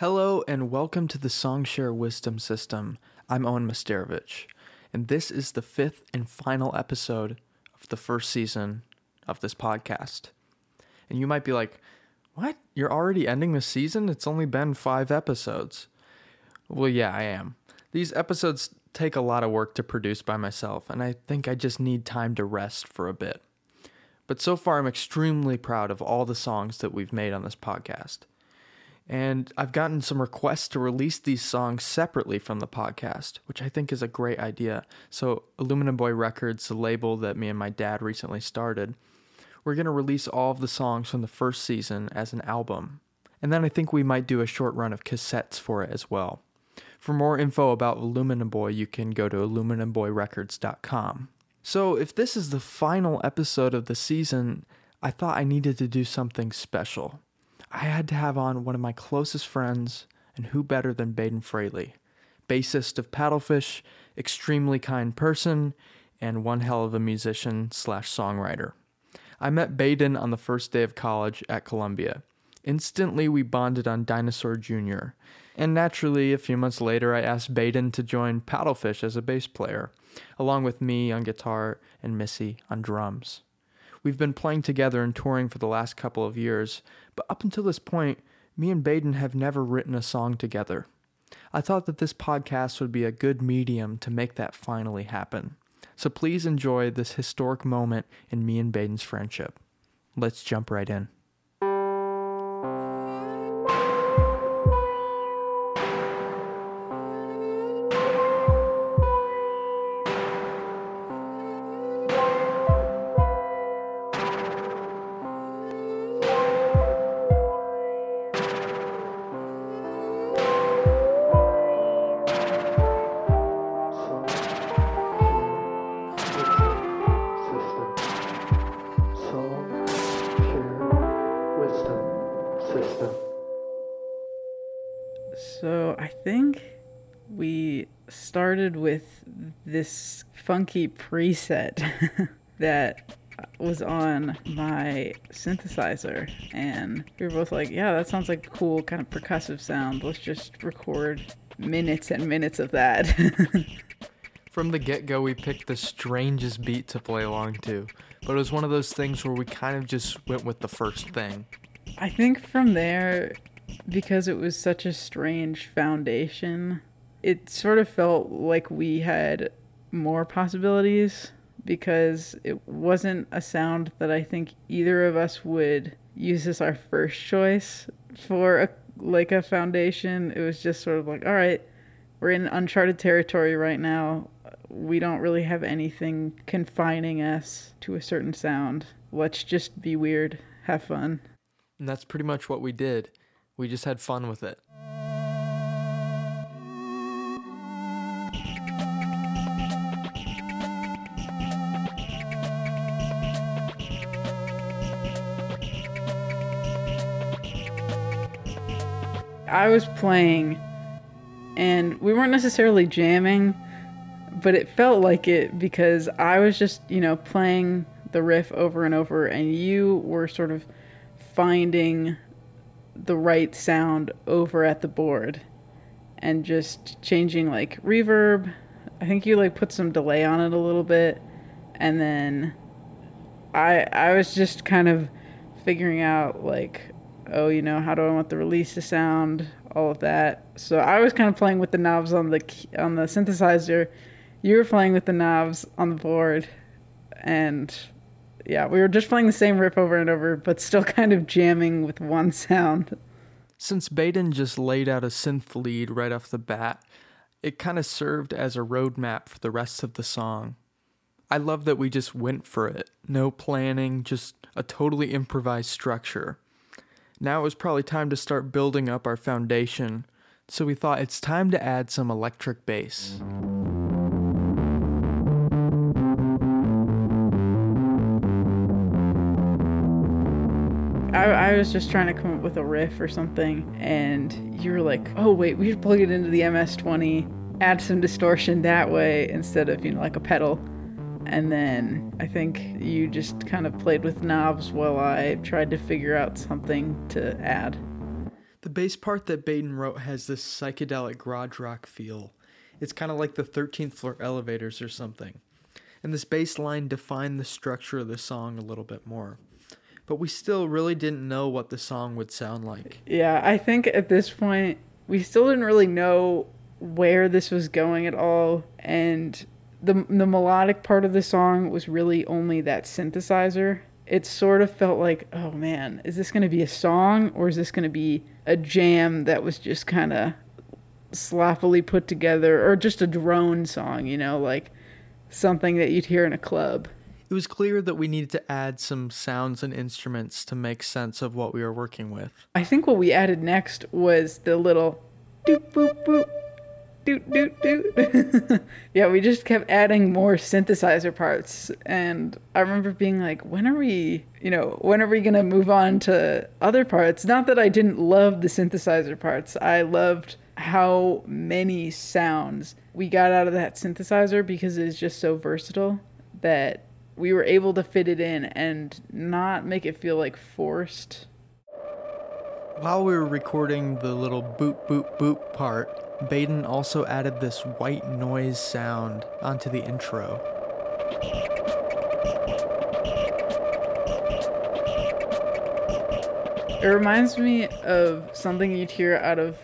Hello and welcome to the Songshare Wisdom System. I'm Owen Masterevich, and this is the fifth and final episode of the first season of this podcast. And you might be like, What? You're already ending the season? It's only been five episodes. Well, yeah, I am. These episodes take a lot of work to produce by myself, and I think I just need time to rest for a bit. But so far, I'm extremely proud of all the songs that we've made on this podcast. And I've gotten some requests to release these songs separately from the podcast, which I think is a great idea. So, Aluminum Boy Records, the label that me and my dad recently started, we're going to release all of the songs from the first season as an album. And then I think we might do a short run of cassettes for it as well. For more info about Aluminum Boy, you can go to aluminumboyrecords.com. So, if this is the final episode of the season, I thought I needed to do something special. I had to have on one of my closest friends, and who better than Bayden Fraley, bassist of Paddlefish, extremely kind person, and one hell of a musician slash songwriter. I met Bayden on the first day of college at Columbia. Instantly, we bonded on Dinosaur Jr., and naturally, a few months later, I asked Bayden to join Paddlefish as a bass player, along with me on guitar and Missy on drums. We've been playing together and touring for the last couple of years, but up until this point, me and Bayden have never written a song together. I thought that this podcast would be a good medium to make that finally happen. So please enjoy this historic moment in me and Bayden's friendship. Let's jump right in. Started with this funky preset that was on my synthesizer and we were both like, yeah, that sounds like a cool kind of percussive sound. Let's just record minutes and minutes of that. From the get go, we picked the strangest beat to play along to, but it was one of those things where we kind of just went with the first thing. I think from there, because it was such a strange foundation, it sort of felt like we had more possibilities because it wasn't a sound that I think either of us would use as our first choice for a like a foundation. It was just sort of like, all right, we're in uncharted territory right now. We don't really have anything confining us to a certain sound. Let's just be weird, have fun. And that's pretty much what we did. We just had fun with it. I was playing and we weren't necessarily jamming, but it felt like it because I was just, you know, playing the riff over and over and you were sort of finding the right sound over at the board and just changing like reverb. I think you like put some delay on it a little bit and then I I was just kind of figuring out like oh, you know, how do I want the release to sound, all of that. So I was kind of playing with the knobs on the on the synthesizer. You were playing with the knobs on the board and yeah, we were just playing the same riff over and over, but still kind of jamming with one sound. Since Bayden just laid out a synth lead right off the bat, it kind of served as a roadmap for the rest of the song. I love that we just went for it. No planning, just a totally improvised structure. Now it was probably time to start building up our foundation, so we thought it's time to add some electric bass. I, I was just trying to come up with a riff or something, and you were like, "Oh wait, we should plug it into the MS-20, add some distortion that way instead of you know like a pedal." And then I think you just kind of played with knobs while I tried to figure out something to add. The bass part that Bayden wrote has this psychedelic garage rock feel. It's kind of like the 13th floor elevators or something. And this bass line defined the structure of the song a little bit more. But we still really didn't know what the song would sound like. Yeah, I think at this point, we still didn't really know where this was going at all. And the, the melodic part of the song was really only that synthesizer. It sort of felt like, oh man, is this going to be a song or is this going to be a jam that was just kind of sloppily put together or just a drone song, you know, like something that you'd hear in a club? It was clear that we needed to add some sounds and instruments to make sense of what we were working with. I think what we added next was the little doop boop boop doot doot doot. yeah, we just kept adding more synthesizer parts and I remember being like, when are we, you know, when are we to move on to other parts? Not that I didn't love the synthesizer parts. I loved how many sounds we got out of that synthesizer because it is just so versatile that we were able to fit it in and not make it feel like forced. While we were recording the little boop boop boop part, Baden also added this white noise sound onto the intro. It reminds me of something you'd hear out of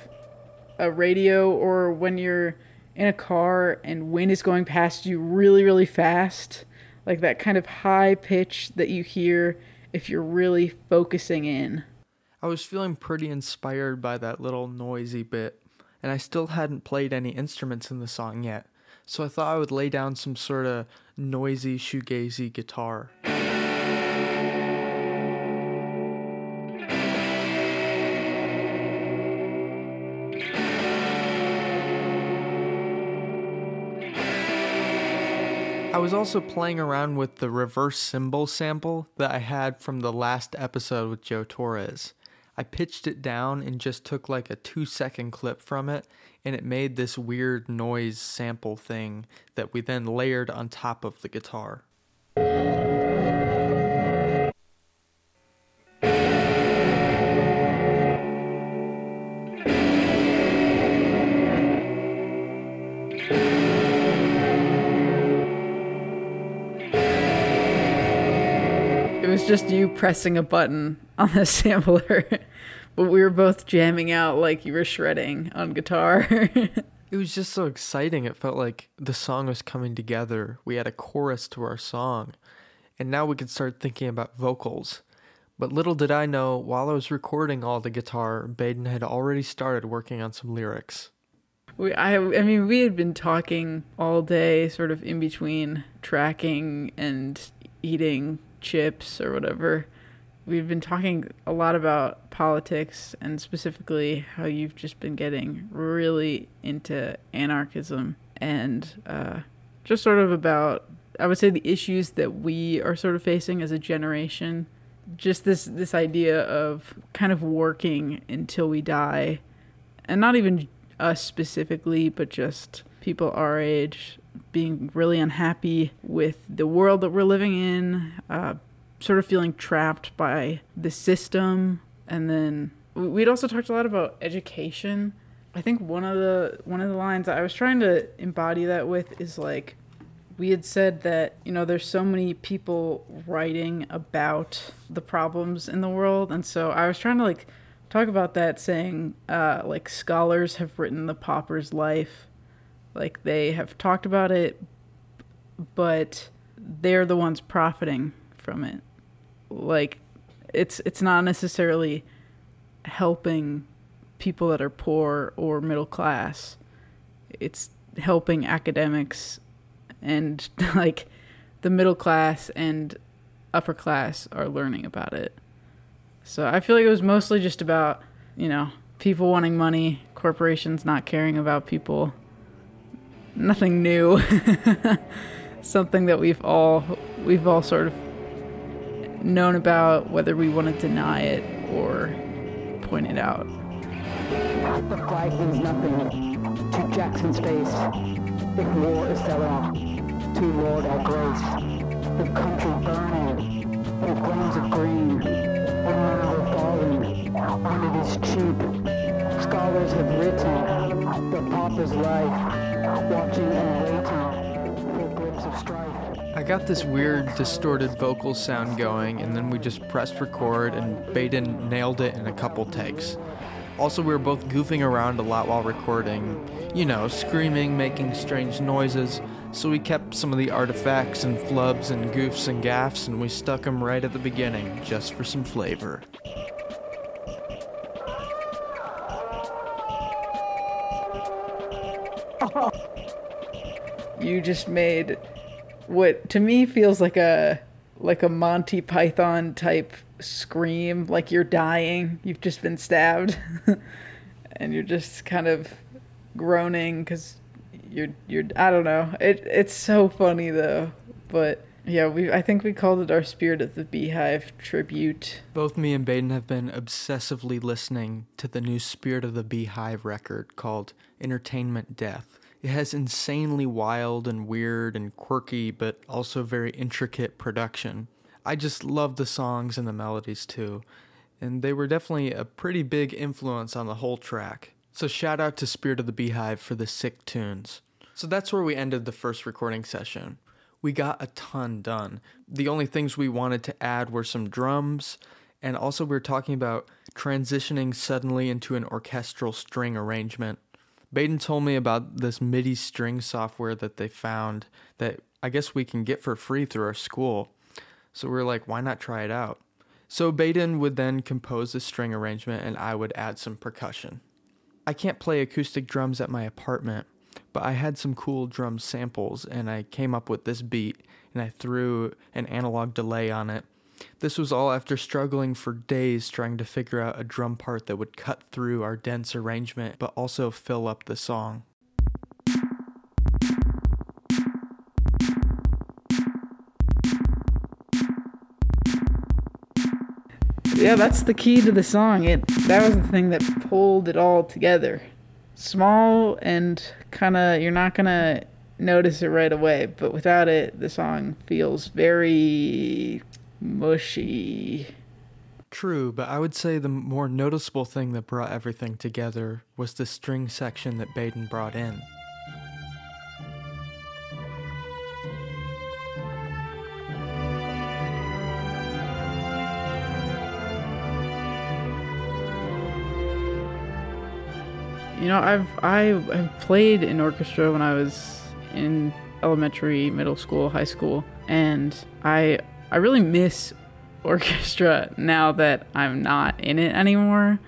a radio or when you're in a car and wind is going past you really, really fast. Like that kind of high pitch that you hear if you're really focusing in. I was feeling pretty inspired by that little noisy bit and I still hadn't played any instruments in the song yet, so I thought I would lay down some sort of noisy shoegazy guitar. I was also playing around with the reverse cymbal sample that I had from the last episode with Joe Torres. I pitched it down and just took like a two second clip from it, and it made this weird noise sample thing that we then layered on top of the guitar. Just you pressing a button on the sampler, but we were both jamming out like you were shredding on guitar. it was just so exciting. It felt like the song was coming together. We had a chorus to our song, and now we could start thinking about vocals. But little did I know, while I was recording all the guitar, Bayden had already started working on some lyrics. We, I, I mean, we had been talking all day, sort of in between tracking and eating chips or whatever. We've been talking a lot about politics and specifically how you've just been getting really into anarchism and uh, just sort of about, I would say, the issues that we are sort of facing as a generation. Just this this idea of kind of working until we die, and not even us specifically, but just people our age being really unhappy with the world that we're living in, uh, sort of feeling trapped by the system, and then we'd also talked a lot about education. I think one of the one of the lines I was trying to embody that with is like we had said that you know there's so many people writing about the problems in the world. And so I was trying to like talk about that saying uh, like scholars have written the pauper's life like they have talked about it, but they're the ones profiting from it. Like it's it's not necessarily helping people that are poor or middle class. It's helping academics and like the middle class and upper class are learning about it. So I feel like it was mostly just about, you know, people wanting money, corporations not caring about people nothing new. Something that we've all we've all sort of known about, whether we want to deny it or point it out. The flag means nothing to Jackson's face if war is set off to Lord our grace. The country burning in flames of green, men are falling, and it is cheap scholars have written the pauper's life, I got this weird distorted vocal sound going, and then we just pressed record, and Bayden nailed it in a couple takes. Also, we were both goofing around a lot while recording, you know, screaming, making strange noises. So we kept some of the artifacts and flubs and goofs and gaffs, and we stuck them right at the beginning, just for some flavor. You just made what to me feels like a like a Monty Python type scream, like you're dying, you've just been stabbed, and you're just kind of groaning because you're you're I don't know. It it's so funny though, but yeah, we I think we called it our Spirit of the Beehive tribute. Both me and Baden have been obsessively listening to the new Spirit of the Beehive record called Entertainment Death. It has insanely wild and weird and quirky, but also very intricate production. I just love the songs and the melodies too, and they were definitely a pretty big influence on the whole track. So shout out to Spirit of the Beehive for the sick tunes. So that's where we ended the first recording session. We got a ton done. The only things we wanted to add were some drums, and also we were talking about transitioning suddenly into an orchestral string arrangement. Bayden told me about this MIDI string software that they found that I guess we can get for free through our school. So we are like, why not try it out? So Bayden would then compose the string arrangement and I would add some percussion. I can't play acoustic drums at my apartment, but I had some cool drum samples and I came up with this beat and I threw an analog delay on it this was all after struggling for days trying to figure out a drum part that would cut through our dense arrangement but also fill up the song. Yeah, that's the key to the song. It that was the thing that pulled it all together. Small and kind of you're not to notice it right away, but without it the song feels very mushy. True, but I would say the more noticeable thing that brought everything together was the string section that Bayden brought in. You know, I've I, I've played in orchestra when I was in elementary, middle school, high school, and I I really miss orchestra now that I'm not in it anymore.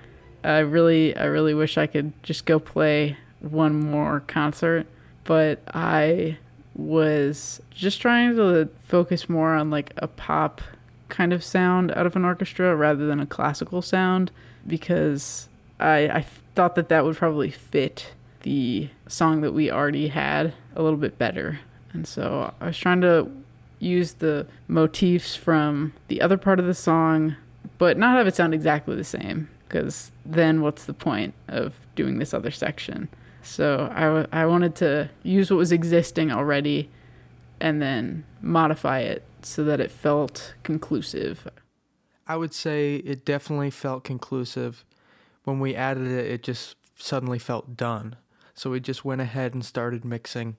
I really I really wish I could just go play one more concert, but I was just trying to focus more on like a pop kind of sound out of an orchestra rather than a classical sound because I I thought that that would probably fit the song that we already had a little bit better. And so I was trying to use the motifs from the other part of the song, but not have it sound exactly the same, because then what's the point of doing this other section? So I, w- I wanted to use what was existing already and then modify it so that it felt conclusive. I would say it definitely felt conclusive. When we added it, it just suddenly felt done. So we just went ahead and started mixing.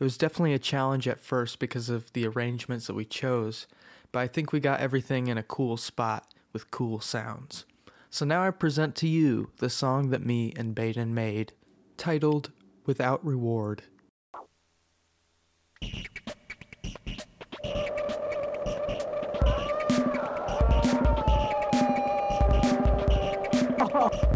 It was definitely a challenge at first because of the arrangements that we chose, but I think we got everything in a cool spot with cool sounds. So now I present to you the song that me and Bayden made, titled Without Reward. Oh.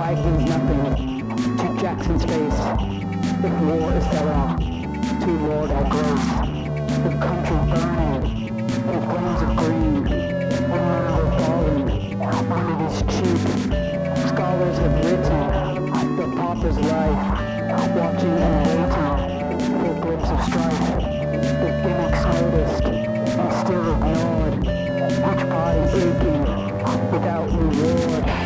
Pride means nothing to Jackson's face. If war is set off, to Lord our grace. The country burning in flames of green. Women are falling when it is cheap. Scholars have written the pauper's life, watching and waiting for glimpse of strife. The gimmicks noticed and still ignored. Each body aching without reward.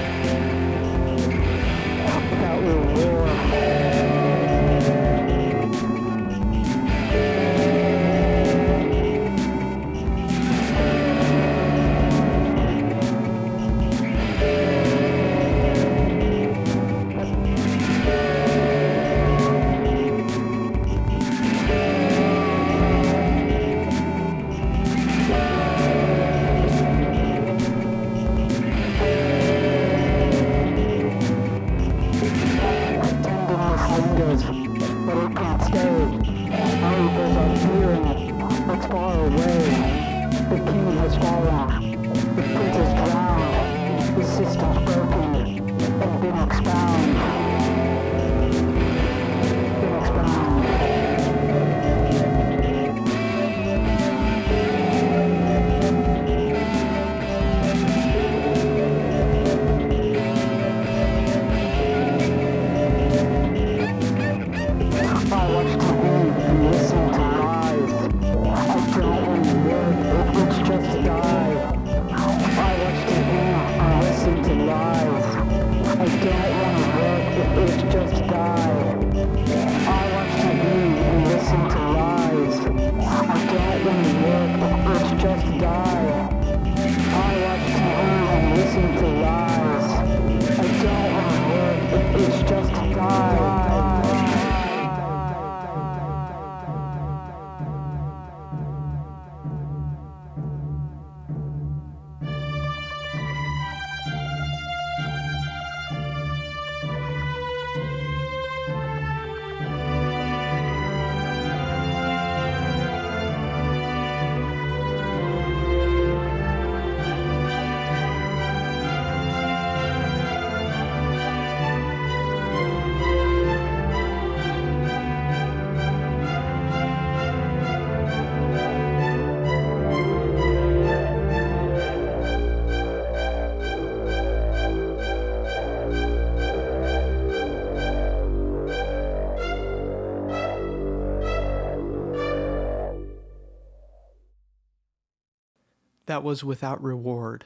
That was Without Reward.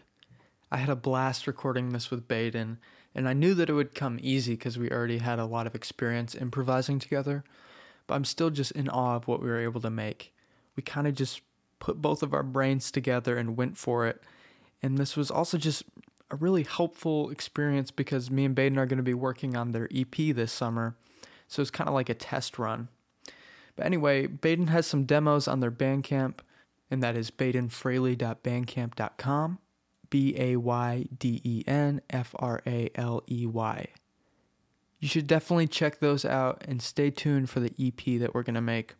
I had a blast recording this with Bayden, and I knew that it would come easy because we already had a lot of experience improvising together, but I'm still just in awe of what we were able to make. We kind of just put both of our brains together and went for it, and this was also just a really helpful experience because me and Bayden are going to be working on their EP this summer, so it's kind of like a test run. But anyway, Bayden has some demos on their Bandcamp, and that is baydenfraley.bandcamp.com. B A Y D E N F R A L E Y. You should definitely check those out and stay tuned for the EP that we're going to make.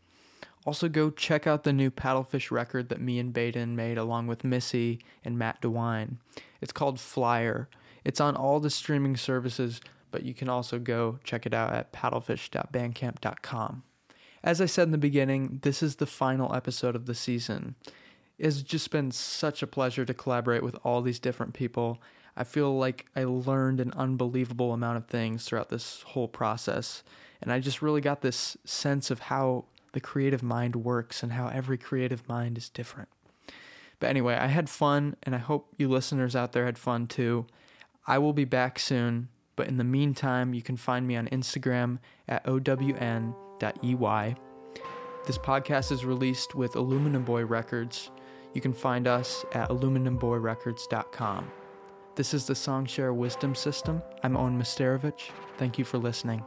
Also, go check out the new Paddlefish record that me and Bayden made along with Missy and Matt DeWine. It's called Flyer. It's on all the streaming services, but you can also go check it out at paddlefish.bandcamp.com. As I said in the beginning, this is the final episode of the season. It's just been such a pleasure to collaborate with all these different people. I feel like I learned an unbelievable amount of things throughout this whole process, and I just really got this sense of how the creative mind works and how every creative mind is different. But anyway, I had fun, and I hope you listeners out there had fun too. I will be back soon, but in the meantime, you can find me on Instagram at own.ey. This podcast is released with Aluminum Boy Records. You can find us at aluminumboyrecords.com. This is the Songshare Wisdom System. I'm Owen Misterovich. Thank you for listening.